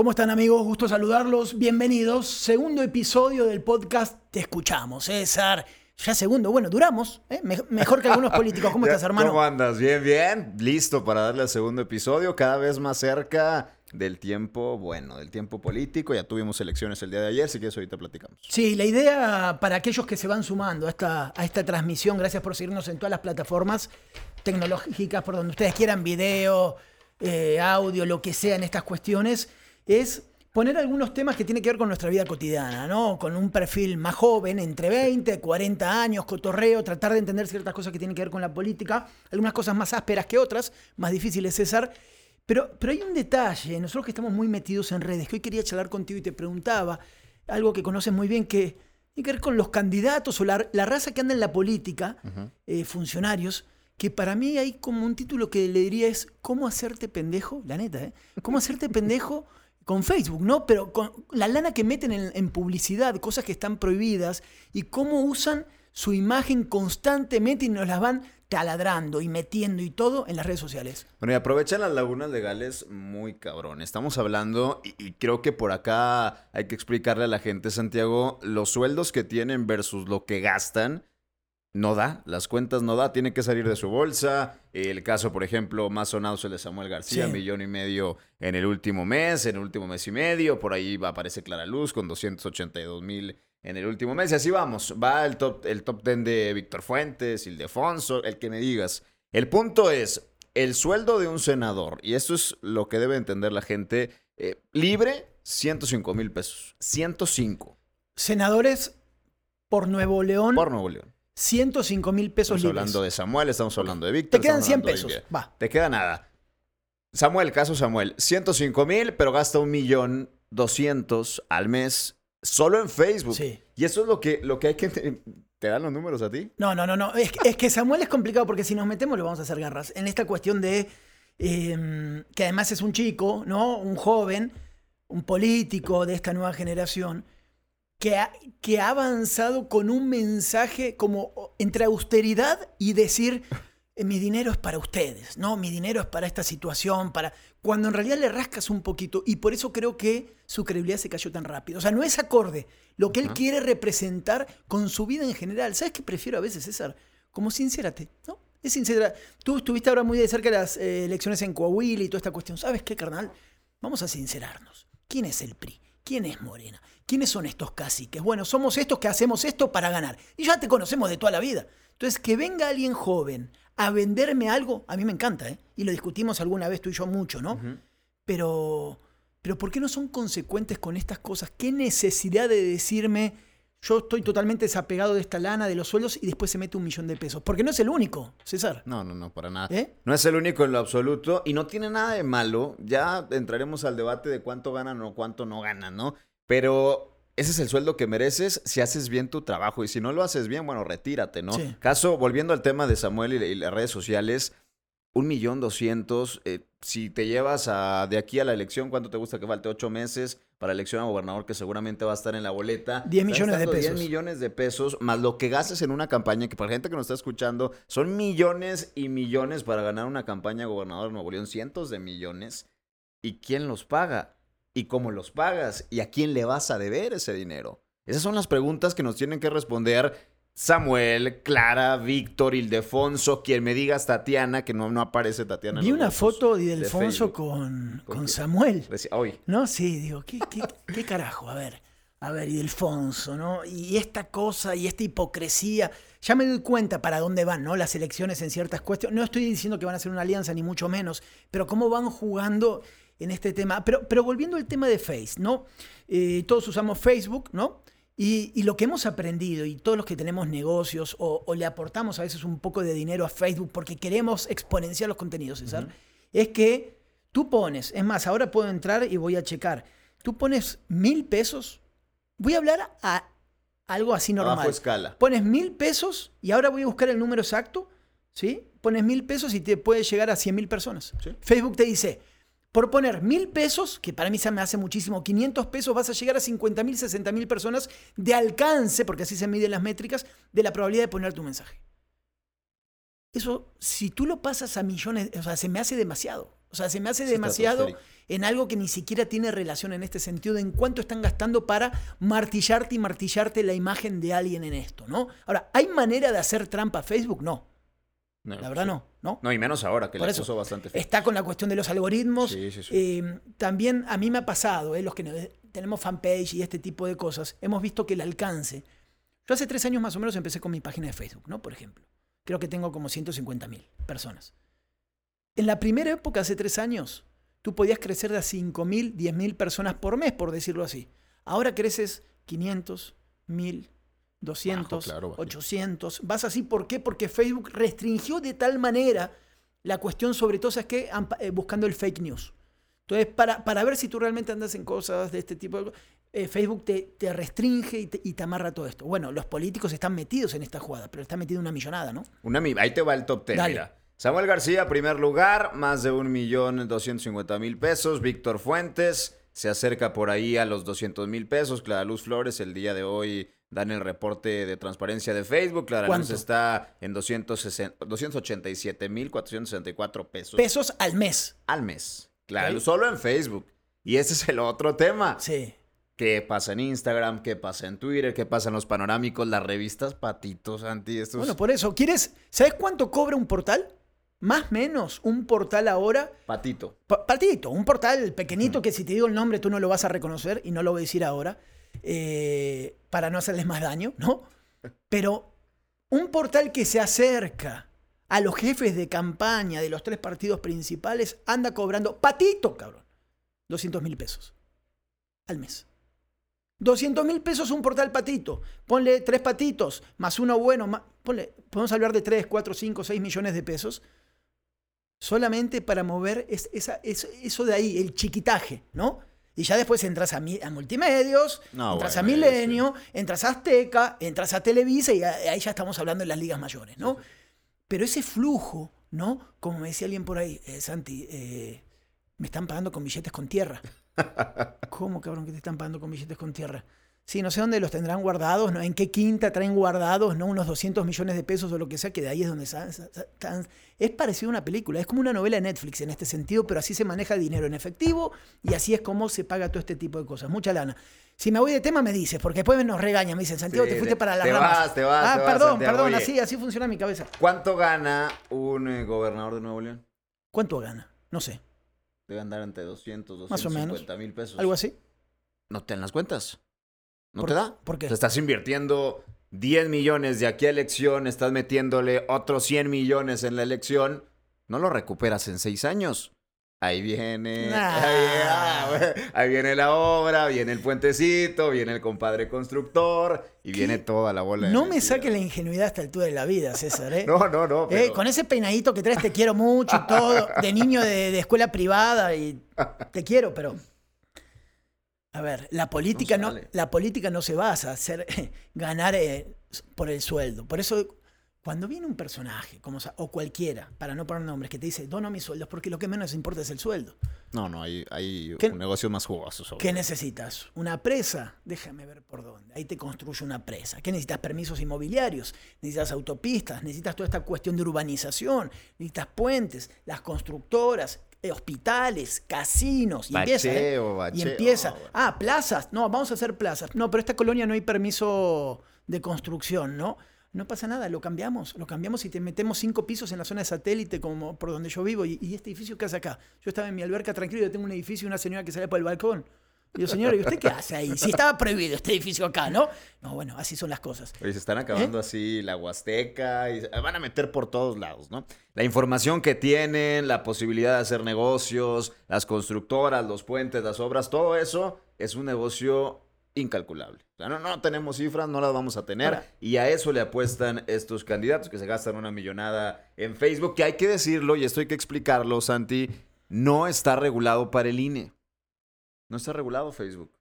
¿Cómo están amigos? Gusto saludarlos. Bienvenidos. Segundo episodio del podcast Te escuchamos, César. Ya segundo, bueno, duramos, ¿eh? mejor que algunos políticos. ¿Cómo estás, hermano? ¿Cómo andas? Bien, bien. Listo para darle al segundo episodio, cada vez más cerca del tiempo, bueno, del tiempo político. Ya tuvimos elecciones el día de ayer, si quieres ahorita platicamos. Sí, la idea para aquellos que se van sumando a esta, a esta transmisión, gracias por seguirnos en todas las plataformas tecnológicas, por donde ustedes quieran, video, eh, audio, lo que sea en estas cuestiones, es poner algunos temas que tienen que ver con nuestra vida cotidiana, ¿no? Con un perfil más joven, entre 20, 40 años, cotorreo, tratar de entender ciertas cosas que tienen que ver con la política, algunas cosas más ásperas que otras, más difíciles, César. Pero, pero hay un detalle, nosotros que estamos muy metidos en redes, que hoy quería charlar contigo y te preguntaba, algo que conoces muy bien, que tiene que ver con los candidatos o la, raza que anda en la política, eh, funcionarios, que para mí hay como un título que le diría es ¿Cómo hacerte pendejo? La neta, ¿eh? ¿Cómo hacerte pendejo? Con Facebook, ¿no? Pero con la lana que meten en, publicidad, cosas que están prohibidas, y cómo usan su imagen constantemente y nos las van taladrando y metiendo y todo en las redes sociales. Bueno, y aprovechan las lagunas legales muy cabrón. Estamos hablando, y, y, creo que por acá hay que explicarle a la gente, Santiago, los sueldos que tienen versus lo que gastan no da, las cuentas no da, tiene que salir de su bolsa. El caso, por ejemplo, más sonado es el de Samuel García, millón y medio en el último mes, en el último mes y medio. Por ahí aparece Clara Luz con 282 mil en el último mes. Y así vamos. Va el top, el top 10 de Víctor Fuentes, Ildefonso, el que me digas. El punto es, el sueldo de un senador, y esto es lo que debe entender la gente, eh, libre, 105 mil pesos. 105. Senadores por Nuevo León. Por Nuevo León. 105 mil pesos Estamos hablando de Samuel, estamos hablando de Víctor. Te quedan 100 pesos. Va. Te queda nada. Samuel, caso Samuel, 105 mil, pero gasta un millón 200 al mes solo en Facebook. Sí. Y eso es lo que, lo que hay que... ¿Te dan los números a ti? No, no, no, no. Es, es que Samuel es complicado porque si nos metemos le vamos a hacer garras. En esta cuestión de... Em, que además es un chico, ¿no? Un joven, un político de esta nueva generación que ha, que ha avanzado con un mensaje como entre austeridad y decir, eh, mi dinero es para ustedes, ¿no? Mi dinero es para esta situación, para... Cuando en realidad le rascas un poquito y por eso creo que su credibilidad se cayó tan rápido. O sea, no es acorde lo que él quiere representar con su vida en general. ¿Sabes qué prefiero a veces, César? Como sincérate, ¿no? Es sincera. Tú estuviste ahora muy de cerca de las eh, elecciones en Coahuila y toda esta cuestión. ¿Sabes qué, carnal? Vamos a sincerarnos. ¿Quién es el PRI? ¿Quién es Morena? ¿Quiénes son estos caciques? Bueno, somos estos que hacemos esto para ganar. Y ya te conocemos de toda la vida. Entonces, que venga alguien joven a venderme algo, a mí me encanta, ¿eh? Y lo discutimos alguna vez tú y yo mucho, ¿no? Pero, pero ¿por qué no son consecuentes con estas cosas? ¿Qué necesidad de decirme, yo estoy totalmente desapegado de esta lana, de los sueldos, y después se mete un millón de pesos? Porque no es el único, César. No, no, no, para nada. ¿Eh? No es el único en lo absoluto, y no tiene nada de malo. Ya entraremos al debate de cuánto ganan o cuánto no ganan, ¿no? Pero ese es el sueldo que mereces si haces bien tu trabajo. Y si no lo haces bien, bueno, retírate, ¿no? Caso, volviendo al tema de Samuel y, las redes sociales, un millón doscientos. Eh, si te llevas a, de aquí a la elección, ¿cuánto te gusta que falte? Ocho meses para elección a gobernador, que seguramente va a estar en la boleta. Diez millones de pesos. 10 millones de pesos, más lo que gastes en una campaña, que para la gente que nos está escuchando, son millones y millones para ganar una campaña a gobernador de Nuevo León, cientos de millones. ¿Y quién los paga? Y cómo los pagas y a quién le vas a deber ese dinero. Esas son las preguntas que nos tienen que responder Samuel, Clara, Víctor, Ildefonso, quien me digas Tatiana, que no, no aparece Tatiana. Vi una foto de Ildefonso con, con, Samuel. Hoy. No, sí, digo, ¿qué, qué, carajo? A ver, a ver, Ildefonso, ¿no? Y esta cosa y esta hipocresía. Ya me doy cuenta para dónde van, ¿no? Las elecciones en ciertas cuestiones. No estoy diciendo que van a ser una alianza, ni mucho menos, pero cómo van jugando en este tema. Pero, pero volviendo al tema de Face, ¿no? Eh, todos usamos Facebook, ¿no? Y, lo que hemos aprendido y todos los que tenemos negocios o, le aportamos a veces un poco de dinero a Facebook porque queremos exponenciar los contenidos, César, es que tú pones, es más, ahora puedo entrar y voy a checar, tú pones mil pesos, voy a hablar a algo así normal. Bajo escala. Pones mil pesos y ahora voy a buscar el número exacto, ¿sí? Pones mil pesos y te puede llegar a 100 mil personas. Facebook te dice, por poner mil pesos, que para mí se me hace muchísimo, 500 pesos, vas a llegar a 50 mil, 60 mil personas de alcance, porque así se miden las métricas, de la probabilidad de poner tu mensaje. Eso, si tú lo pasas a millones, o sea, se me hace demasiado. O sea, se me hace demasiado en algo que ni siquiera tiene relación en este sentido de en cuánto están gastando para martillarte y martillarte la imagen de alguien en esto, ¿no? Ahora, ¿hay manera de hacer trampa a Facebook? No. La verdad no, no. No, y menos ahora, que le puso bastante Está con la cuestión de los algoritmos. Sí, sí, sí. Eh, también a mí me ha pasado, eh, los que tenemos fanpage y este tipo de cosas, hemos visto que el alcance. Yo hace tres años más o menos empecé con mi página de Facebook, ¿no? Por ejemplo. Creo que tengo como 150 mil personas. En la primera época, hace tres años, tú podías crecer de a 5 mil, 10 mil personas por mes, por decirlo así. Ahora creces 500, 1000, 200, 800. Vas así, ¿por qué? Porque Facebook restringió de tal manera la cuestión, sobre todo, es que eh, buscando el fake news. Entonces, para, para, ver si tú realmente andas en cosas de este tipo, eh, Facebook te, te restringe y te, y te, amarra todo esto. Bueno, los políticos están metidos en esta jugada, pero está metido una millonada, ¿no? Una, ahí te va el top 10, mira. Samuel García, primer lugar, más de 1.250.000 pesos. Víctor Fuentes se acerca por ahí a los 200.000 pesos. Clara Luz Flores, el día de hoy dan el reporte de transparencia de Facebook. Clara Luz está en 287.464 pesos. Pesos al mes. Al mes. Clara Luz, solo en Facebook. Y ese es el otro tema. Sí. ¿Qué pasa en Instagram? ¿Qué pasa en Twitter? ¿Qué pasa en los panorámicos? Las revistas patitos, anti estos. Bueno, por eso, ¿quieres? ¿Sabes cuánto cobra un portal? Más menos, un portal ahora. Patito. patito, un portal pequeñito que si te digo el nombre tú no lo vas a reconocer y no lo voy a decir ahora, eh, para no hacerles más daño, ¿no? Pero un portal que se acerca a los jefes de campaña de los tres partidos principales anda cobrando, patito, cabrón, 200 mil pesos al mes. 200 mil pesos un portal patito. Ponle tres patitos, más uno bueno, más, ponle, podemos hablar de 3, 4, 5, 6 millones de pesos solamente para mover esa, eso, de ahí, el chiquitaje, ¿no? Y ya después entras a, a multimedios, entras a Milenio, entras a Azteca, entras a Televisa y ahí ya estamos hablando de las ligas mayores, ¿no? Pero ese flujo, ¿no? Como me decía alguien por ahí, eh, Santi, eh, me están pagando con billetes con tierra. ¿Cómo, cabrón, que te están pagando con billetes con tierra? Sí, no sé dónde los tendrán guardados, ¿no? en qué quinta traen guardados, ¿no? Unos 200 millones de pesos o lo que sea, que de ahí es donde están. Es parecido a una película, es como una novela de Netflix en este sentido, pero así se maneja dinero en efectivo y así es como se paga todo este tipo de cosas. Mucha lana. Si me voy de tema, me dices, porque después nos regañan, me dicen, Santiago, te fuiste para la te Vas, te vas, ah, perdón, perdón, así, así funciona mi cabeza. ¿Cuánto gana un eh, gobernador de Nuevo León? ¿Cuánto gana? No sé. Debe andar entre 200, 250 mil pesos. ¿Algo así? No te dan las cuentas. ¿No te da? ¿Por qué? Te estás invirtiendo 10 millones de aquí a elección, estás metiéndole otros 100 millones en la elección, no lo recuperas en 6 años. Ahí viene, ah, ahí, viene la obra, viene el puentecito, viene el compadre constructor y viene toda la bola. No me saque la ingenuidad a esta altura de la vida, César. ¿eh? no, no, no. Eh, con ese peinadito que traes te quiero mucho y todo, de niño de, de escuela privada y te quiero, pero a ver, la política no, la política no se basa a hacer ganar eh, por el sueldo. Por eso, cuando viene un personaje, como, o cualquiera, para no poner nombres, que te dice, dono mis sueldos, porque lo que menos importa es el sueldo. No, no, hay, hay un negocio más jugoso. ¿Qué necesitas? ¿Una presa? Déjame ver por dónde. Ahí te construye una presa. ¿Qué necesitas? Permisos inmobiliarios, necesitas autopistas, necesitas toda esta cuestión de urbanización, necesitas puentes, las constructoras, hospitales, casinos. Y empieza. ¿eh? Y empieza. Ah, plazas. No, vamos a hacer plazas. No, pero esta colonia no hay permiso de construcción, ¿no? No pasa nada, lo cambiamos, lo cambiamos y te metemos cinco pisos en la zona de satélite como por donde yo vivo. ¿Y, y este edificio qué hace acá? Yo estaba en mi alberca tranquilo, yo tengo un edificio y una señora que sale por el balcón. Y yo, señor, ¿y usted qué hace ahí? Si estaba prohibido este edificio acá, ¿no? No, bueno, así son las cosas. Oye, se están acabando ¿Eh? así la Huasteca y van a meter por todos lados, ¿no? La información que tienen, la posibilidad de hacer negocios, las constructoras, los puentes, las obras, todo eso es un negocio incalculable. O sea, no, no tenemos cifras, no las vamos a tener. y a eso le apuestan estos candidatos que se gastan una millonada en Facebook, que hay que decirlo, y esto hay que explicarlo, Santi, no está regulado para el INE. No está regulado Facebook.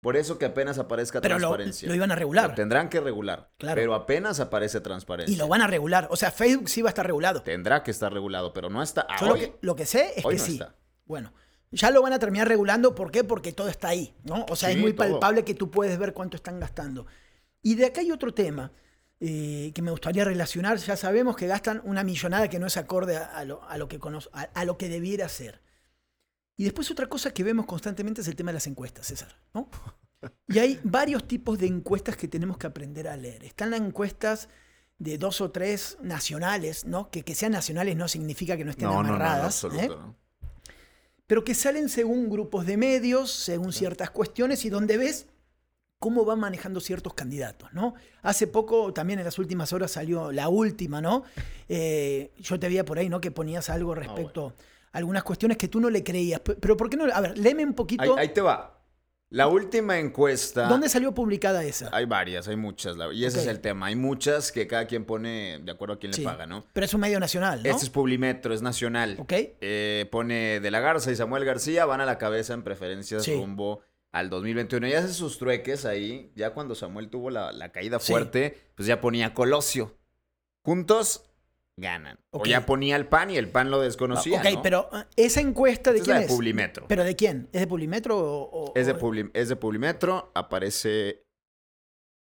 Por eso que apenas aparezca transparencia. Lo, iban a regular. Lo tendrán que regular. Claro. Pero apenas aparece transparencia. Y lo van a regular. O sea, Facebook sí va a estar regulado. Tendrá que estar regulado, pero no está. Yo lo, que, sé es que sí. Bueno, ya lo van a terminar regulando. ¿Por qué? Porque todo está ahí, ¿no? O sea, es muy palpable que tú puedes ver cuánto están gastando. Y de acá hay otro tema. eh, que me gustaría relacionar. Ya sabemos que gastan una millonada que no es acorde a, lo, a lo, que a, lo que debiera ser. Y después otra cosa que vemos constantemente es el tema de las encuestas, César. ¿no? Y hay varios tipos de encuestas que tenemos que aprender a leer. Están las encuestas de dos o tres nacionales, ¿no? Que, que sean nacionales no significa que no estén amarradas. No, no, ¿eh? Pero que salen según grupos de medios, según ciertas cuestiones, y donde ves cómo van manejando ciertos candidatos, ¿no? Hace poco, también en las últimas horas salió la última, ¿no? Eh, yo te veía por ahí, ¿no? Que ponías algo ah, respecto a algunas cuestiones que tú no le creías. Pero ¿por qué no? A ver, léeme un poquito. ahí te va. La última encuesta. ¿Dónde salió publicada esa? Hay varias, hay muchas. Y ese es el tema. Hay muchas que cada quien pone de acuerdo a quién le paga, ¿no? Pero es un medio nacional, ¿no? Este es Publimetro, es nacional. Ok. Eh, pone De la Garza y Samuel García van a la cabeza en preferencias rumbo al 2021. Y hace sus trueques ahí. Ya cuando Samuel tuvo la, la caída fuerte, pues ya ponía Colosio. Juntos ganan. O ya ponía el PAN y el PAN lo desconocía. Ok, pero uh, esa encuesta de quién es? de Publimetro. ¿Pero de quién? ¿Es de Publimetro o.? es, de es de Publimetro. Aparece.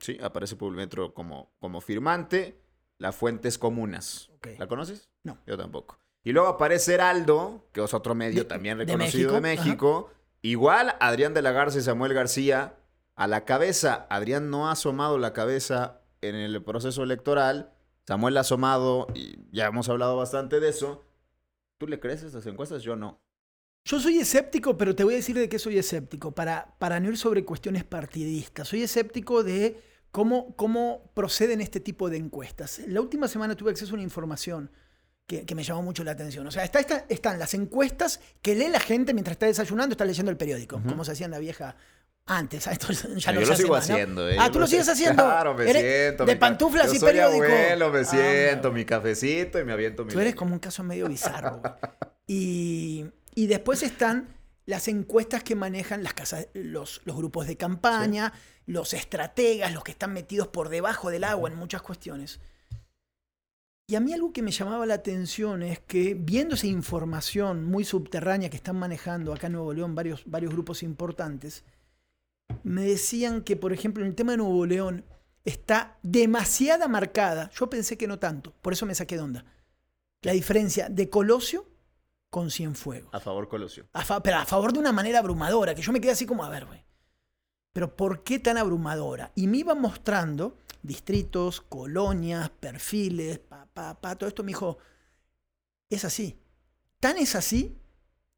Sí, aparece Publimetro como, como firmante. La Fuentes Comunas. ¿La conoces? No. Yo tampoco. Y luego aparece Heraldo, que es otro medio también reconocido de México. Igual Adrián de la Garza y Samuel García a la cabeza. Adrián no ha asomado la cabeza en el proceso electoral Samuel asomado, y ya hemos hablado bastante de eso. ¿Tú le crees a estas encuestas? Yo no. Yo soy escéptico, pero te voy a decir de qué soy escéptico, para, para no ir sobre cuestiones partidistas. Soy escéptico de cómo, cómo proceden este tipo de encuestas. La última semana tuve acceso a una información que, me llamó mucho la atención. O sea, está, están las encuestas que lee la gente mientras está desayunando, está leyendo el periódico, como se hacía en la vieja antes, esto ya no Yo lo sigo haciendo, ¿eh? Ah, tú lo sigues haciendo. Claro, me siento. De pantuflas y periódico. abuelo, me ah, siento, mi cafecito y me aviento mi. Tú eres como un caso medio bizarro. y, y, después están las encuestas que manejan las casas, los, los grupos de campaña, los estrategas, los que están metidos por debajo del agua en muchas cuestiones. Y a mí algo que me llamaba la atención es que viendo esa información muy subterránea que están manejando acá en Nuevo León varios, varios grupos importantes, me decían que, por ejemplo, en el tema de Nuevo León está demasiada marcada. Yo pensé que no tanto, por eso me saqué de onda. La diferencia de Colosio con Cienfuegos. A favor Colosio. pero a favor de una manera abrumadora, que yo me quedé así como, a ver, güey. Pero ¿por qué tan abrumadora? Y me iban mostrando distritos, colonias, perfiles, pa, pa, pa, todo esto. Me dijo, es así. Tan es así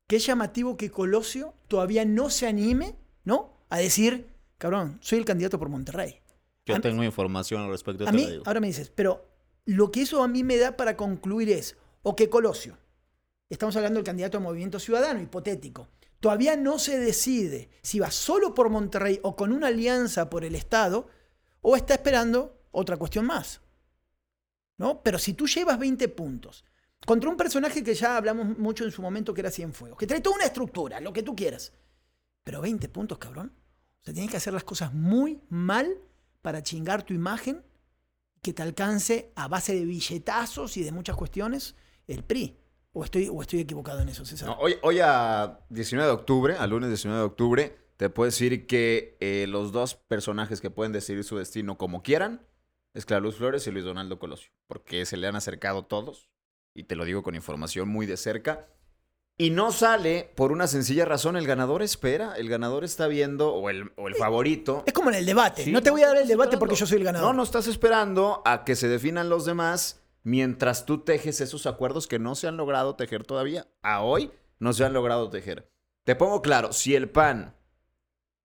que es llamativo que Colosio todavía no se anime, ¿no? A decir, cabrón, soy el candidato por Monterrey. Yo tengo información al respecto. A mí, ahora me dices, pero lo que eso a mí me da para concluir es, o que Colosio, estamos hablando del candidato a Movimiento Ciudadano, hipotético, todavía no se decide si va solo por Monterrey o con una alianza por el Estado, o está esperando otra cuestión más. ¿No? Pero si tú llevas 20 puntos contra un personaje que ya hablamos mucho en su momento que era Cienfuegos, que trae toda una estructura, lo que tú quieras, pero 20 puntos, cabrón. O sea, tienes que hacer las cosas muy mal para chingar tu imagen, que te alcance a base de billetazos y de muchas cuestiones el PRI. ¿O estoy, o estoy equivocado en eso, César? hoy, a 19 de octubre, al lunes 19 de octubre, te puedo decir que eh, los dos personajes que pueden decidir su destino como quieran es Clarus Flores y Luis Donaldo Colosio, porque se le han acercado todos, y te lo digo con información muy de cerca, y no sale por una sencilla razón. El ganador espera. El ganador está viendo, o el, o el favorito. Es como en el debate. no te voy a dar el debate porque yo soy el ganador. No, no estás esperando a que se definan los demás mientras tú tejes esos acuerdos que no se han logrado tejer todavía. A hoy no se han logrado tejer. Te pongo claro, si el PAN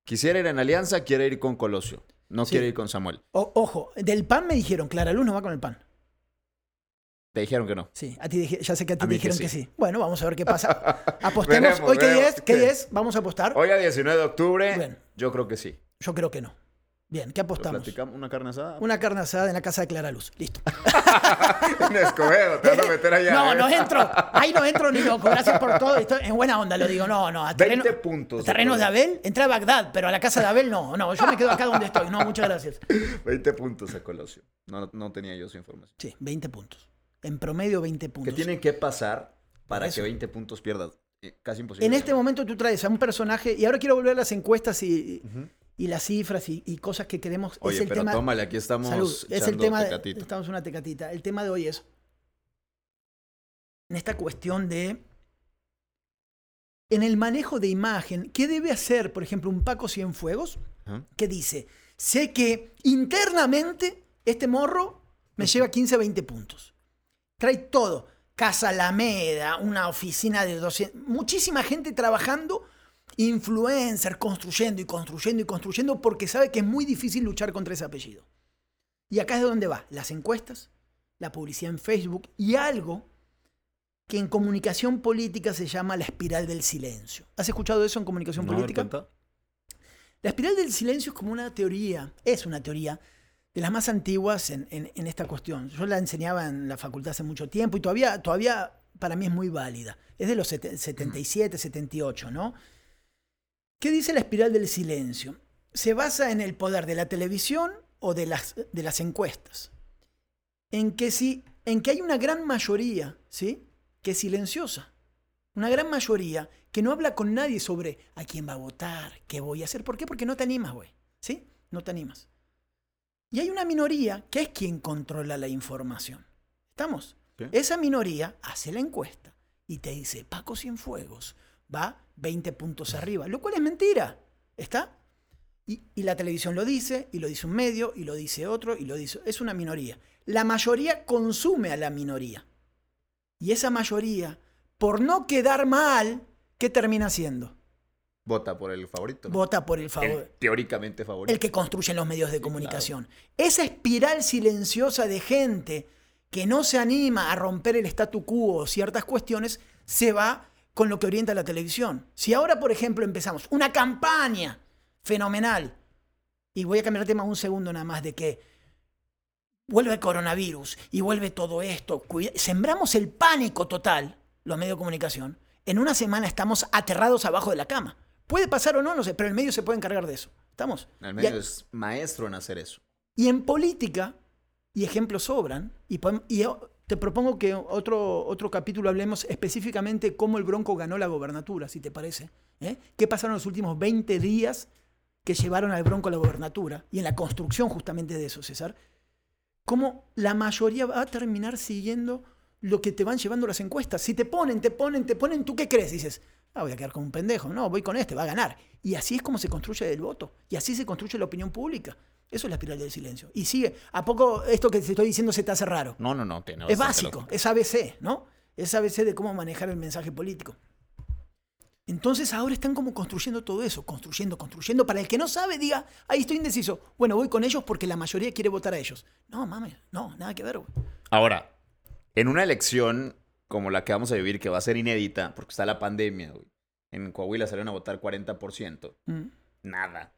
quisiera ir en alianza, quiere ir con Colosio. No quiere ir con Samuel. ojo, del PAN me dijeron, Clara Luz no va con el PAN. Te dijeron que no. Sí, a ti, ya sé que a ti te dijeron que sí. Bueno, vamos a ver qué pasa. Apostemos. ¿Hoy qué es? ¿Qué es? Vamos a apostar. Hoy a 19 de octubre. Yo creo que sí. Yo creo que no. Bien, ¿qué apostamos? ¿Una carne asada? Una carne asada en la casa de Clara Luz. Listo. en Escobedo, te vas a meter allá. No, ¿eh? no entro. Ahí no entro ni loco. Gracias por todo. Estoy en buena onda lo digo. No, no. A 20 puntos. Terrenos de Abel. Entré a Bagdad, pero a la casa de Abel no. No, yo me quedo acá donde estoy. No, muchas gracias. 20 puntos a Colosio. No, no tenía yo su información. Sí, 20 puntos. En promedio 20 puntos. ¿Qué tienen que pasar para que 20 puntos pierdas? Eh, casi imposible. En este momento tú traes a un personaje, y ahora quiero volver a las encuestas y, y las cifras y, y cosas que queremos. Oye, es el pero tema, tómale, aquí estamos Salud. Es el tema. de- estamos una tecatita. El tema de hoy es. En esta cuestión de. En el manejo de imagen, ¿qué debe hacer, por ejemplo, un Paco Cienfuegos? Ajá. Que dice: Sé que internamente este morro me lleva 15 20 puntos. Trae todo. Casa Alameda, una oficina de 200. Muchísima gente trabajando, influencer, construyendo y construyendo y construyendo, porque sabe que es muy difícil luchar contra ese apellido. Y acá es de donde va, las encuestas, la publicidad en Facebook y algo que en comunicación política se llama la espiral del silencio. ¿Has escuchado eso en comunicación No, política? La espiral del silencio es como una teoría, es una teoría de las más antiguas en, en- en esta cuestión. Yo la enseñaba en la facultad hace mucho tiempo y todavía, todavía para mí es muy válida. Es de los sete- 77, 78, ¿no? ¿Qué dice la espiral del silencio? Se basa en el poder de la televisión o de las, de las encuestas. En que, si, en que hay una gran mayoría, ¿sí? Que es silenciosa. Una gran mayoría que no habla con nadie sobre a quién va a votar, qué voy a hacer. ¿Por qué? Porque no te animas, güey. ¿Sí? No te animas. Y hay una minoría que es quien controla la información. ¿Estamos? Sí. Esa minoría hace la encuesta y te dice, Paco Cienfuegos va 20 puntos arriba, lo cual es mentira. ¿Está? Y, y la televisión lo dice, y lo dice un medio, y lo dice otro, y lo dice... Es una minoría. La mayoría consume a la minoría. Y esa mayoría, por no quedar mal, ¿qué termina haciendo? Vota por el favorito. ¿no? Vota por el El favor. teóricamente favorito. El que construyen los medios de comunicación. Esa espiral silenciosa de gente que no se anima a romper el statu quo o ciertas cuestiones, se va con lo que orienta la televisión. Si ahora, por ejemplo, empezamos una campaña fenomenal, y voy a cambiar de tema un segundo nada más, de que vuelve el coronavirus y vuelve todo esto, sembramos el pánico total, los medios de comunicación, en una semana estamos aterrados abajo de la cama. Puede pasar o no, no sé, pero el medio se puede encargar de eso. ¿Estamos? El medio es maestro en hacer eso. y en política, y ejemplos sobran, y, te propongo que otro, otro capítulo hablemos específicamente cómo el Bronco ganó la gobernatura, si te parece. ¿eh? ¿Qué pasaron los últimos 20 días que llevaron al Bronco a la gobernatura? Y en la construcción justamente de eso, César. Cómo la mayoría va a terminar siguiendo lo que te van llevando las encuestas. Si te ponen, te ponen, te ponen, ¿tú qué crees? Dices, ah, voy a quedar como un pendejo. No, voy con este, va a ganar. Y así es como se construye el voto. Y así se construye la opinión pública. Eso es la espiral del silencio. Y sigue. ¿A poco esto que te estoy diciendo se te hace raro? No, no, no. Tiene es básico, lógica. es ABC, ¿no? Es ABC de cómo manejar el mensaje político. Entonces ahora están como construyendo todo eso, construyendo, construyendo. Para el que no sabe, diga, ahí estoy indeciso. Bueno, voy con ellos porque la mayoría quiere votar a ellos. No, mames, no, nada que ver. güey. Ahora, en una elección como la que vamos a vivir, que va a ser inédita, porque está la pandemia, güey. En Coahuila salieron a votar 40%. Mm. Nada.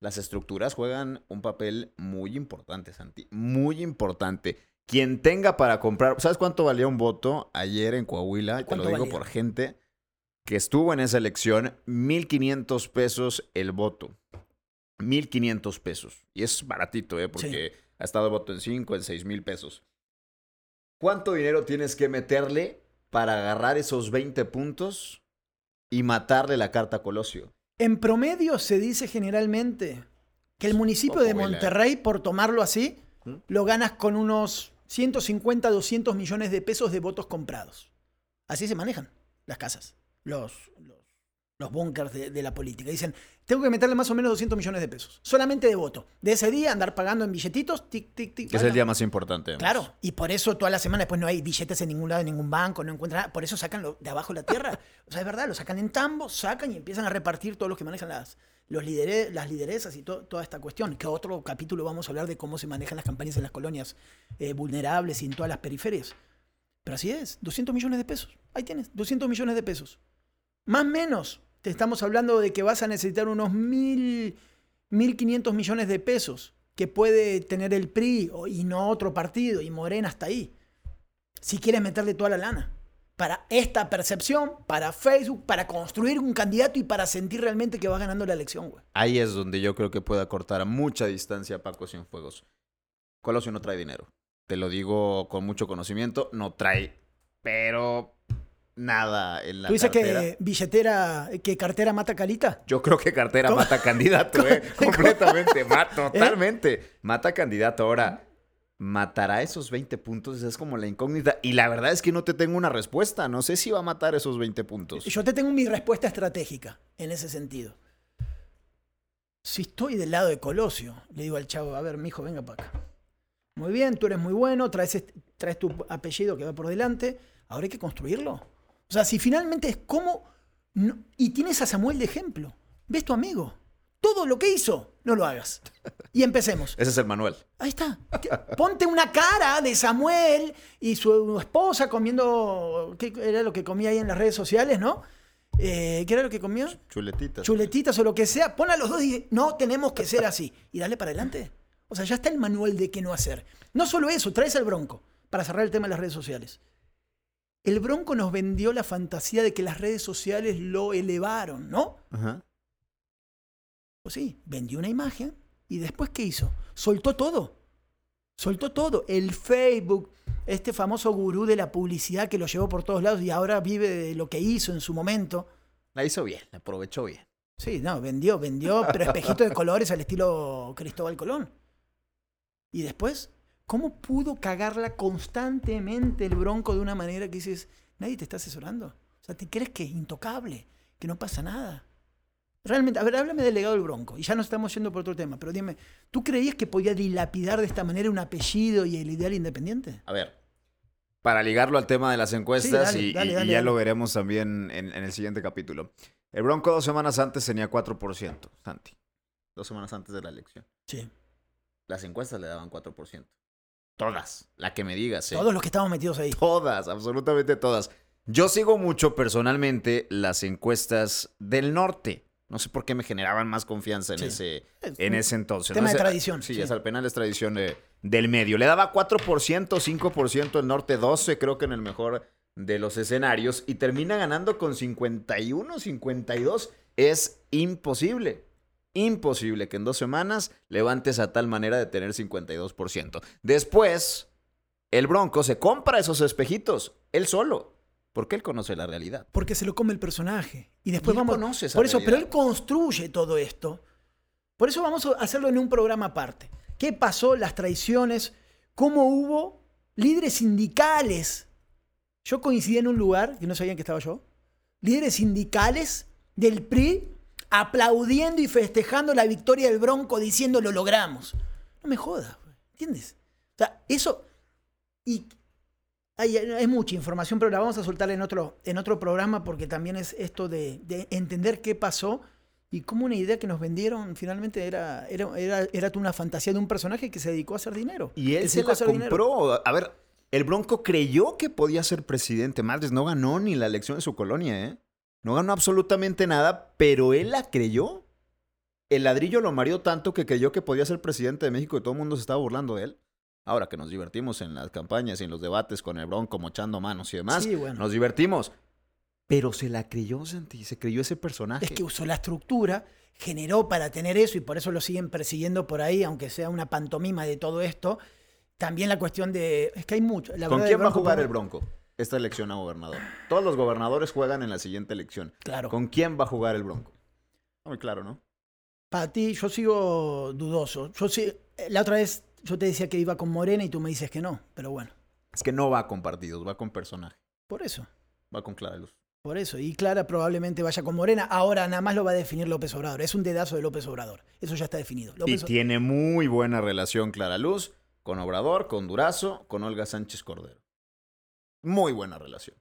Las estructuras juegan un papel muy importante, Santi. Muy importante. Quien tenga para comprar. ¿Sabes cuánto valía un voto ayer en Coahuila? Te lo ¿Cuánto digo valía? por gente que estuvo en esa elección. 1.500 pesos el voto. 1.500 pesos. Y es baratito, ¿eh? Porque ha estado el voto en 5, en 6 mil pesos. ¿Cuánto dinero tienes que meterle para agarrar esos 20 puntos y matarle la carta a Colosio? En promedio se dice generalmente que el municipio Poco, de Monterrey, por tomarlo así, ¿Mm? lo ganas con unos 150, 200 millones de pesos de votos comprados. Así se manejan las casas, los, los, los búnkers de, de la política. Dicen, tengo que meterle más o menos 200 millones de pesos, solamente de voto. De ese día andar pagando en billetitos, tic, tic, tic. Que es el día más importante. además. Claro, y por eso toda la semana después no hay billetes en ningún lado, en ningún banco, no encuentran nada. Por eso sacan lo de abajo la tierra. O sea, es verdad, lo sacan en tambo, sacan y empiezan a repartir todos los que manejan las, los lidere- las lideresas y to- toda esta cuestión. Que otro capítulo vamos a hablar de cómo se manejan las campañas en las colonias eh, vulnerables y en todas las periferias. Pero así es, 200 millones de pesos. Ahí tienes, 200 millones de pesos. Más o menos, te estamos hablando de que vas a necesitar unos mil, 1.500 millones de pesos que puede tener el PRI y no otro partido, y Morena hasta ahí. Si quieres meterle toda la lana. Para esta percepción, para Facebook, para construir un candidato y para sentir realmente que vas ganando la elección, güey. Ahí es donde yo creo que puede acortar a mucha distancia Paco Cienfuegos. Colosio no trae dinero. Te lo digo con mucho conocimiento, no trae. Pero nada en la ¿Tú dices cartera. que billetera, que cartera mata calita? Yo creo que cartera ¿Cómo? mata candidato, ¿eh? Completamente, ma- totalmente. Mata candidato. Ahora, ¿matará esos 20 puntos? Esa es como la incógnita. Y la verdad es que no te tengo una respuesta. No sé si va a matar esos 20 puntos. Yo te tengo mi respuesta estratégica en ese sentido. Si estoy del lado de Colosio, le digo al chavo, a ver, mi hijo, venga para acá. Muy bien, tú eres muy bueno, traes, traes tu apellido que va por delante, ahora hay que construirlo. O sea, si finalmente es como... no- y tienes a Samuel de ejemplo, ves tu amigo, todo lo que hizo, no lo hagas. Y empecemos. Ese es el manual. Ahí está. Ponte una cara de Samuel y su esposa comiendo. ¿Qué era lo que comía ahí en las redes sociales, no? Eh, ¿Qué era lo que comía? Chuletitas. Chuletitas o lo que sea. Pon a los dos y dice, no tenemos que ser así. Y dale para adelante. O sea, ya está el manual de qué no hacer. No solo eso, traes al Bronco para cerrar el tema de las redes sociales. El Bronco nos vendió la fantasía de que las redes sociales lo elevaron, ¿no? Ajá. Pues sí, vendió una imagen y después ¿qué hizo? Soltó todo. Soltó todo. El Facebook, este famoso gurú de la publicidad que lo llevó por todos lados y ahora vive de lo que hizo en su momento. La hizo bien, la aprovechó bien. Sí, no, vendió, vendió, pero espejito de colores al estilo Cristóbal Colón. Y después, ¿cómo pudo cagarla constantemente el bronco de una manera que dices, nadie te está asesorando? O sea, ¿te crees que es intocable? Que no pasa nada. Realmente, a ver, háblame del legado del Bronco. Y ya nos estamos yendo por otro tema, pero dime, ¿tú creías que podía dilapidar de esta manera un apellido y el ideal independiente? A ver, para ligarlo al tema de las encuestas Sí, dale, y, dale, y- dale, y ya lo veremos también en, en el siguiente capítulo. El Bronco dos semanas antes tenía 4%, Santi. Dos semanas antes de la elección. Sí. Las encuestas le daban 4%. Todas. La que me digas, ¿eh? Todos los que estamos metidos ahí. Todas, absolutamente todas. Yo sigo mucho personalmente las encuestas del norte. No sé por qué me generaban más confianza en, Sí. ese, Es en ese entonces. tema ¿no? de tradición, Sí, sí. es al penal es tradición de- del medio. Le daba 4%, 5% el norte, 12 creo que en el mejor de los escenarios. Y termina ganando con 51, 52. Es imposible. Imposible que en dos semanas levantes a tal manera de tener 52%. Después, el Bronco se compra esos espejitos, él solo, porque él conoce la realidad. Porque se lo come el personaje. Y después Y él vamos. conoce esa por eso, pero él construye todo esto. Por eso vamos a hacerlo en un programa aparte. ¿Qué pasó? Las traiciones. ¿Cómo hubo líderes sindicales? Yo coincidí en un lugar, que no sabían que estaba yo. Líderes sindicales del PRI aplaudiendo y festejando la victoria del Bronco diciendo lo logramos. No me jodas, ¿entiendes? O sea, eso. Y hay, hay mucha información, pero la vamos a soltar en otro, en otro programa porque también es esto de, de entender qué pasó y cómo una idea que nos vendieron finalmente era, era, era, era una fantasía de un personaje que se dedicó a hacer dinero. Y él se la dinero. compró. A ver, el Bronco creyó que podía ser presidente. Madres, no ganó ni la elección de su colonia, ¿eh? No ganó absolutamente nada, pero él la creyó. El ladrillo lo mareó tanto que creyó que podía ser presidente de México y todo el mundo se estaba burlando de él. Ahora que nos divertimos en las campañas y en los debates con el Bronco mochando manos y demás, Sí, bueno. nos divertimos. Pero se la creyó, Santi, se creyó ese personaje. Es que usó la estructura, generó para tener eso y por eso lo siguen persiguiendo por ahí, aunque sea una pantomima de todo esto. También la cuestión de. Es que hay mucho. La ¿Con quién va a jugar el Bronco esta elección a gobernador? Todos los gobernadores juegan en la siguiente elección. Claro. ¿Con quién va a jugar el Bronco? Está Muy claro, ¿no? Para ti, yo sigo dudoso. Yo sí, la otra vez yo te decía que iba con Morena y tú me dices que no, pero bueno, Es que no va con partidos, va con personaje, por eso. va con Clara Luz. Por eso. Y Clara probablemente vaya con Morena. Ahora nada más lo va a definir López Obrador. Es un dedazo de López Obrador. Eso ya está definido. Y tiene muy buena relación Clara Luz con Obrador, con Durazo, con Olga Sánchez Cordero. Muy buena relación.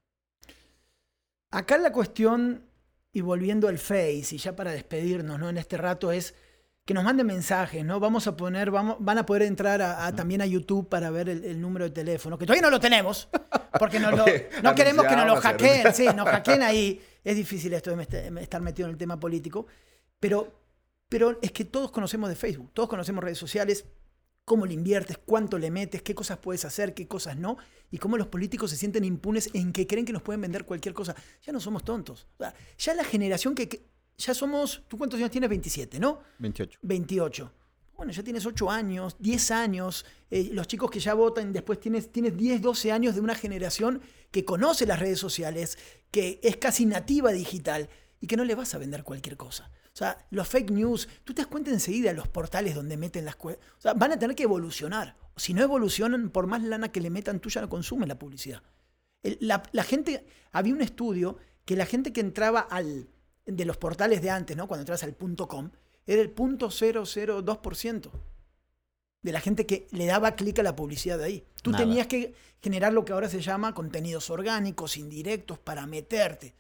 Acá la cuestión, y volviendo al Face, y ya para despedirnos, ¿no? En este rato es que nos manden mensajes, ¿no? Vamos a poner, vamos, van a poder entrar a, a- también a YouTube para ver el, el número de teléfono, que todavía no lo tenemos, porque no, lo- no queremos que nos lo hackeen, sí, nos hackeen ahí. Es difícil esto de estar metido en el tema político, pero, pero es que todos conocemos de Facebook, todos conocemos redes sociales, cómo le inviertes, cuánto le metes, qué cosas puedes hacer, qué cosas no, y cómo los políticos se sienten impunes en que creen que nos pueden vender cualquier cosa. Ya no somos tontos. O sea, ya la generación que, que- ya somos, ¿tú cuántos años tienes? 27, ¿no? 28. 28. Bueno, ya tienes 8 años, 10 años, eh, los chicos que ya votan, después tienes, tienes 10, 12 años de una generación que conoce las redes sociales, que es casi nativa digital y que no le vas a vender cualquier cosa. O sea, los fake news, tú te das cuenta enseguida los portales donde meten las cosas. O sea, van a tener que evolucionar. Si no evolucionan, por más lana que le metan, tú ya no consumes la publicidad. la, la, gente, había un estudio que la gente que entraba al, de los portales de antes, ¿no? Cuando entras al .com, era el .002% de la gente que le daba clic a la publicidad de ahí. Tú Nada. tenías que generar lo que ahora se llama contenidos orgánicos, indirectos, para meterte.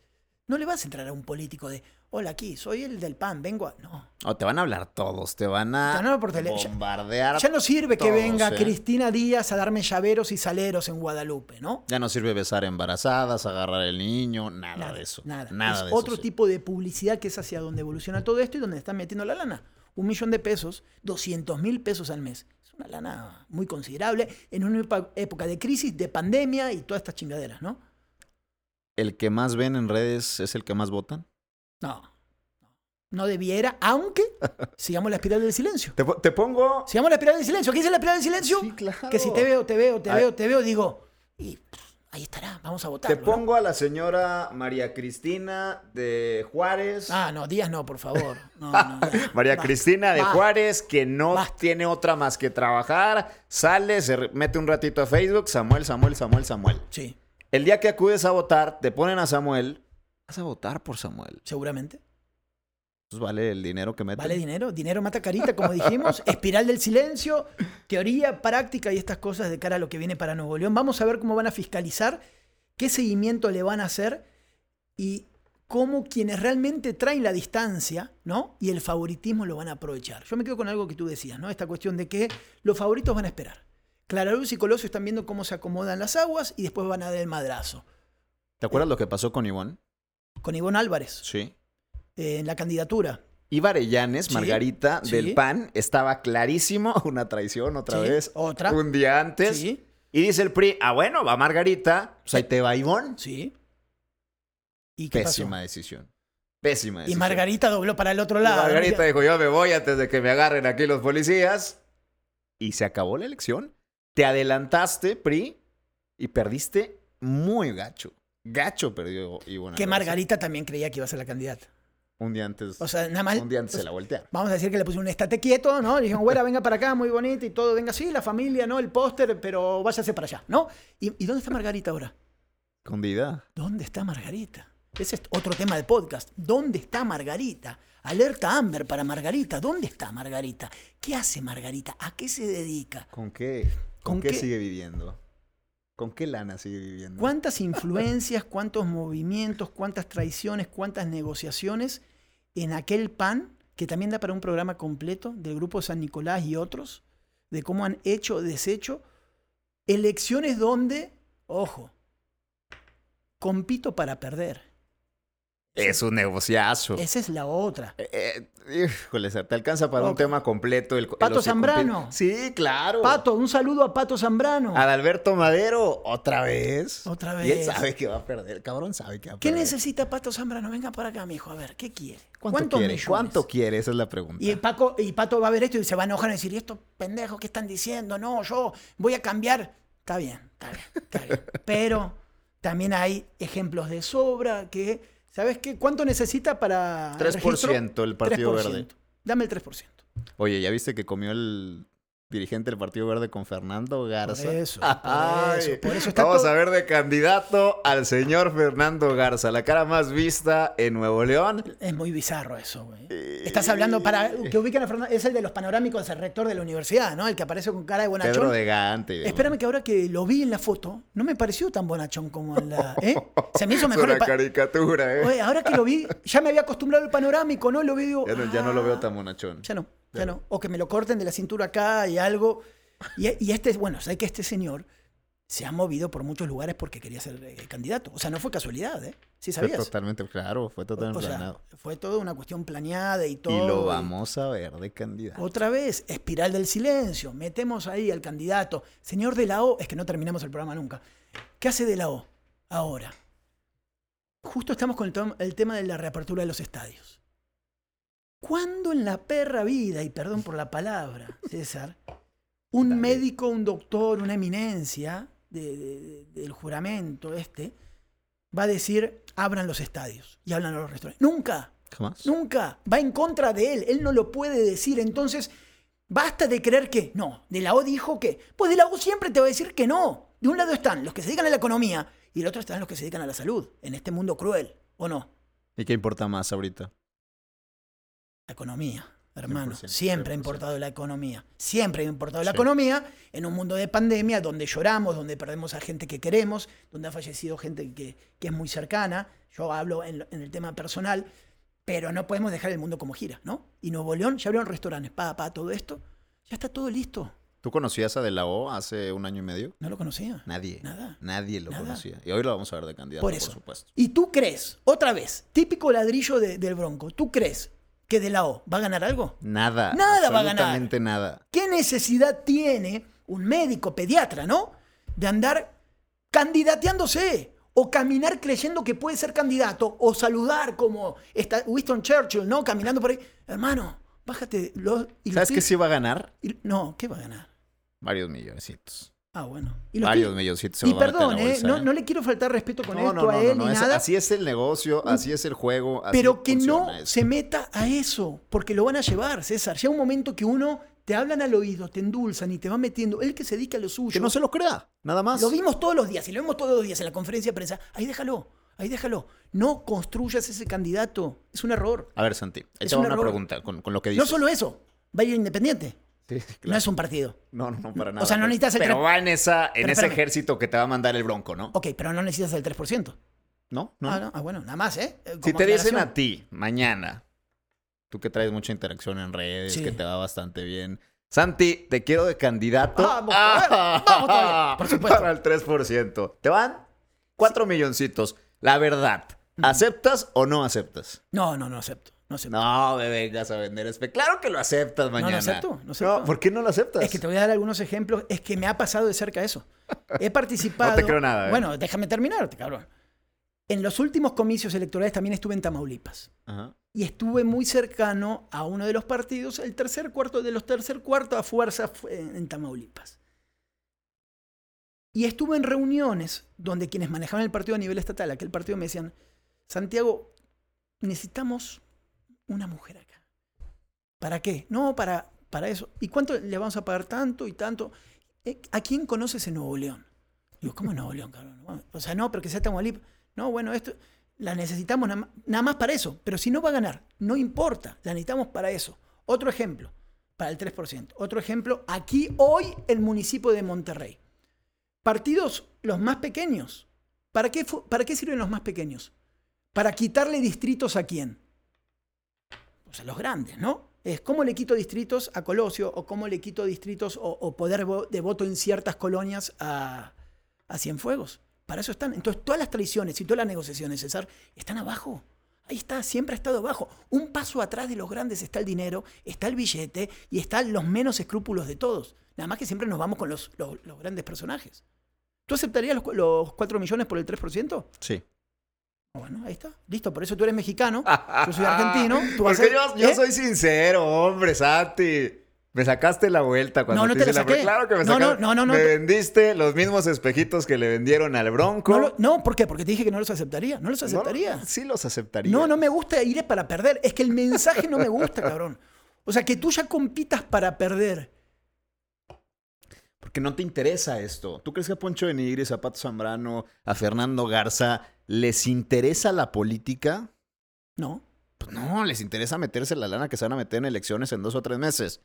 No le vas a entrar a un político de, hola, aquí, soy el del PAN, vengo a... No. O te van a hablar todos, te van a Te van a por ya- bombardear. Ya no sirve que venga ¿eh? Cristina Díaz a darme llaveros y saleros en Guadalupe, ¿no? Ya no sirve besar embarazadas, agarrar el niño, nada, Nada, de eso. Nada. Nada es de eso, otro sí. tipo de publicidad que es hacia donde evoluciona todo esto y donde están metiendo la lana. Un millón de pesos, 200 mil pesos al mes. Es una lana muy considerable en una época de crisis, de pandemia y todas estas chingaderas, ¿no? ¿El que más ven en redes es el que más votan? No. No debiera, aunque sigamos la espiral del silencio. Te, po- te pongo. Sigamos la espiral del silencio. ¿Qué dice la espiral del silencio? Sí, claro. Que si te veo, te veo, te veo, te veo, digo, y pff, ahí estará, vamos a votar. Te pongo a la señora María Cristina de Juárez. Ah, no, Díaz no, por favor. No, no. María Basta. Cristina de Basta. Juárez, que no Basta. tiene otra más que trabajar, sale, se mete un ratito a Facebook, Samuel, Samuel, Samuel, Samuel. Sí, El día que acudes a votar, te ponen a Samuel, vas a votar por Samuel. seguramente. Pues vale el dinero que meten. Vale dinero, dinero mata carita, como dijimos, espiral del silencio, teoría, práctica y estas cosas de cara a lo que viene para Nuevo León. Vamos a ver cómo van a fiscalizar, qué seguimiento le van a hacer y cómo quienes realmente traen la distancia, ¿no? Y el favoritismo lo van a aprovechar. Yo me quedo con algo que tú decías, ¿no? Esta cuestión de que los favoritos van a esperar. Claraluz y Colosio están viendo cómo se acomodan las aguas y después van a dar el madrazo. ¿Te acuerdas lo que pasó con Ivonne? Con Ivonne Álvarez Sí. eh, en la candidatura. Iba Arellanes, Sí, Margarita, sí. del PAN, estaba clarísimo, una traición otra Sí, vez, otra. un día antes. Sí, Y dice el PRI, ah, bueno, va Margarita, pues ahí te va Ivonne. sí. ¿Y qué Pésima pasó? decisión. Pésima Y decisión. Margarita dobló para el otro Y lado. Margarita dijo, yo me voy antes de que me agarren aquí los policías. Y se acabó la elección. Te adelantaste, PRI, y perdiste muy gacho. Gacho perdió Ivonne. Que. Margarita también creía que iba a ser la candidata. Un día antes, O sea, nada más. un día antes o se la voltearon. Vamos a decir que le pusieron un estate quieto, ¿no? Le dijeron, güera, venga para acá, muy bonita y todo, venga así, la familia, ¿no? El póster, pero váyase para allá, ¿no? ¿Y, y dónde está Margarita ahora? Escondida. ¿Dónde está Margarita? Ese es otro tema del podcast. ¿Dónde está Margarita? Alerta Amber para Margarita. ¿Dónde está Margarita? ¿Qué hace Margarita? ¿A qué se dedica? ¿Con qué? ¿Con, ¿Con qué, qué? sigue viviendo? ¿Con qué lana sigue viviendo? ¿Cuántas influencias, cuántos movimientos, cuántas traiciones, cuántas negociaciones en aquel PAN, que también da para un programa completo del Grupo San Nicolás y otros, de cómo han hecho o deshecho elecciones donde, ojo, compito para perder. Es un negociazo. Esa es la otra. Eh, eh, híjole, te alcanza para un tema completo. El, Pato Zambrano. Sí, claro. Pato, un saludo a Pato Zambrano. Adalberto Madero, otra vez. Otra Y él vez. sabe que va a perder. El cabrón sabe que va a ¿Qué perder. necesita Pato Zambrano? Venga para acá, mijo. A ver, ¿qué quiere? ¿Cuánto ¿Cuántos quiere? millones? ¿Cuánto quiere? Esa es la pregunta. Y, Paco, y Pato va a ver esto y se va a enojar y decir, ¿y estos pendejos qué están diciendo? No, yo voy a cambiar. Está bien, está bien, está bien. Pero también hay ejemplos de sobra que, ¿sabes qué? ¿Cuánto necesita para... 3% registro? el Partido 3%. Verde. Dame el 3%. Oye, ¿ya viste que comió el dirigente del Partido Verde con Fernando Garza? Por eso, por eso, por eso está Vamos todo- a ver de candidato al señor Fernando Garza, la cara más vista en Nuevo León. Es muy bizarro eso, güey. Estás hablando para que ubiquen a Fernando, es el de los panorámicos del rector de la universidad, ¿no? El que aparece con cara de bonachón. Pedro de Gante. Espérame que ahora que lo vi en la foto, no me pareció tan bonachón como en la. ¿eh? Se me hizo Es mejor una el pa- caricatura, ¿eh? Oye, ahora que lo vi, ya me había acostumbrado al panorámico, ¿no? Lo digo, Ya no, ya no lo veo ah, tan monachón. Ya no, ya no. O que me lo corten de la cintura acá y algo. Y, y este, bueno, sé que este señor se ha movido por muchos lugares porque quería ser eh, candidato. O sea, no fue casualidad, ¿eh? Sí Fue sabías. totalmente, claro, fue totalmente o sea, planeado. fue toda una cuestión planeada y todo. Y lo vamos a ver de candidato. Otra vez, espiral del silencio. Metemos ahí al candidato. Señor de la O, es que no terminamos el programa nunca. ¿Qué hace de la O ahora? Justo estamos con el tema de la reapertura de los estadios. ¿Cuándo en la perra vida, y perdón por la palabra, César, un Dale. médico, un doctor, una eminencia de- de- de- del juramento este, va a decir, abran los estadios y abran los restaurantes? Nunca. Jamás. Nunca. Va en contra de él. Él no lo puede decir. Entonces, basta de creer que no. De la O dijo que. Pues de la O siempre te va a decir que no. De un lado están los que se dedican a la economía y del otro están los que se dedican a la salud. En este mundo cruel. ¿O no? ¿Y qué importa más ahorita? La economía, hermano. 100%, Siempre ha 100%. importado la economía. Siempre ha importado la Sí. economía en un mundo de pandemia donde lloramos, donde perdemos a gente que queremos, donde ha fallecido gente que, que es muy cercana. Yo hablo en, el tema personal, pero no podemos dejar el mundo como gira, ¿no? Y Nuevo León ya abrieron restaurantes, pa, pa, todo esto. Ya está todo listo. ¿Tú conocías a De La O hace un año y medio? No lo conocía. Nadie. Nada. Nadie lo Nada. conocía. Y hoy lo vamos a ver de candidato, Por por, eso. supuesto. Y tú crees, otra vez, típico ladrillo de- del Bronco, ¿tú crees que de la O va a ganar algo? Nada. Nada va a ganar. Absolutamente nada. ¿Qué necesidad tiene un médico pediatra, no? De andar candidateándose o caminar creyendo que puede ser candidato o saludar como está Winston Churchill, ¿no? Caminando por ahí. Hermano, bájate los... ¿Sabes qué sí va a ganar? no, ¿qué va a ganar? Varios milloncitos. Ah, bueno. Y los Varios pies- milloncitos. se Y los perdón, ¿eh? bolsa, No, ¿eh? no le quiero faltar respeto con No, esto no, a no, él no, ni es- nada. así es el negocio, así es el juego. así pero que no se meta a eso, porque lo van a llevar, César. Llega un momento que uno te hablan al oído, te endulzan y te va metiendo. Él que se dedica a lo suyo. Que no se lo crea, nada más. Lo vimos todos los días y lo vemos todos los días en la conferencia de prensa. Ahí déjalo, ahí déjalo. No construyas ese candidato. Es un error. A ver, Santi, ahí Es te va un una error. pregunta con, con lo que dices. No solo eso, va a ir independiente. Sí, No es un partido. No, no, no, para nada. O sea, no necesitas el Pero va en, esa, en ese espérame. ejército que te va a mandar el bronco, ¿no? Ok, pero no necesitas el 3%. No, no. Ah, no. Ah, bueno, nada más, ¿eh? Eh, Si te dicen a ti mañana, tú que traes mucha interacción en redes, Sí. que te va bastante bien. Santi, te quiero de candidato. Vamos, todavía, vamos todavía, por supuesto. Para el 3%. Te van 4 milloncitos. La verdad, ¿aceptas o no aceptas? No, no, no acepto. No acepto. No, me vengas a vender espe. Claro que lo aceptas mañana. acepto, no acepto. ¿por qué no lo aceptas? Es que te voy a dar algunos ejemplos. Es que me ha pasado de cerca eso. He participado. No te creo nada, ¿eh? Bueno, déjame terminar, cabrón. En los últimos comicios electorales también estuve en Tamaulipas. Ajá. Y estuve muy cercano a uno de los partidos, el tercer cuarto de los tercer cuarto a fuerza fue en en Tamaulipas. Y estuve en reuniones donde quienes manejaban el partido a nivel estatal, aquel partido me decían, Santiago, necesitamos una mujer acá. ¿Para qué? No, para, para eso. ¿Y cuánto le vamos a pagar tanto y tanto? Eh, ¿A quién conoces en Nuevo León? Digo, ¿cómo en Nuevo León, cabrón? O sea, no, pero que sea Tamaulipas. No, bueno, esto la necesitamos nada más, para eso. Pero si no va a ganar, no importa, la necesitamos para eso. Otro ejemplo, para el 3%. Otro ejemplo, aquí hoy el municipio de Monterrey. Partidos los más pequeños. ¿Para qué, ¿Para qué sirven los más pequeños? Para quitarle distritos a quién? Pues a los grandes, ¿no? Es cómo le quito distritos a Colosio o cómo le quito distritos o, o poder de voto en ciertas colonias a, a Cienfuegos. Para eso están. Entonces, todas las tradiciones y todas las negociaciones, César, están abajo. Ahí está, siempre ha estado abajo. Un paso atrás de los grandes está el dinero, está el billete y están los menos escrúpulos de todos. Nada más que siempre nos vamos con los, los- grandes personajes. ¿Tú aceptarías los, los 4 millones por el 3%? Sí. Bueno, ahí está. Listo, por eso tú eres mexicano, yo soy argentino. Tú vas Porque a- yo, yo ¿Eh? soy sincero, hombre, Santi. Me sacaste la vuelta cuando No, no te hice la saqué. Claro que me No, sacaste. no, no, no. Me vendiste los mismos espejitos que le vendieron al Bronco. No, lo- no, ¿por qué? Porque te dije que no los aceptaría. No los aceptaría. sí los aceptaría. No, no me gusta ir para perder. Es que el mensaje no me gusta, cabrón. O sea, que tú ya compitas para perder. Porque no te interesa esto. ¿Tú crees que a Poncho de Nigris, a Pato Zambrano, a Fernando Garza, les interesa la política? No. Pues no, les interesa meterse la lana que se van a meter en elecciones en dos o tres meses.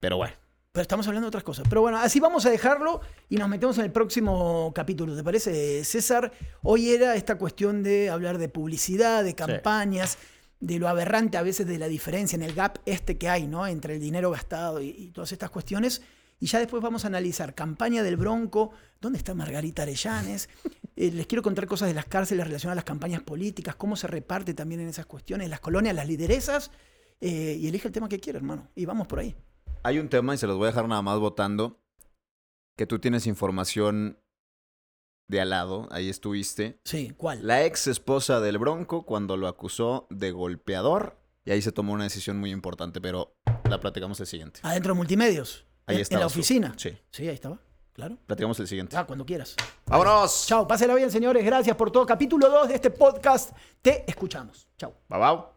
Pero bueno. Pero estamos hablando de otras cosas. Pero bueno, así vamos a dejarlo y nos metemos en el próximo capítulo. ¿Te parece, César? Hoy era esta cuestión de hablar de publicidad, de campañas, de lo aberrante a veces de la diferencia en el gap este que hay, ¿no? Entre el dinero gastado y, y todas estas cuestiones. Y ya después vamos a analizar campaña del Bronco, ¿dónde está Margarita Arellanes? Eh, les quiero contar cosas de las cárceles relacionadas a las campañas políticas, cómo se reparte también en esas cuestiones, las colonias, las lideresas. eh, y elige el tema que quiera, hermano. Y vamos por ahí. Hay un tema y se los voy a dejar nada más votando. Que tú tienes información de al lado, ahí estuviste. Sí, ¿cuál? La ex esposa del Bronco, cuando lo acusó de golpeador, y ahí se tomó una decisión muy importante, pero la platicamos el siguiente. Adentro de multimedios. Ahí está. en la oficina. Sí, Sí, ahí estaba. Claro. platicamos el siguiente. Ah, cuando quieras. ¡Vámonos! Chao, pásela bien, señores. Gracias por todo. Capítulo 2 de este podcast. Te escuchamos. Chao. Bye bye.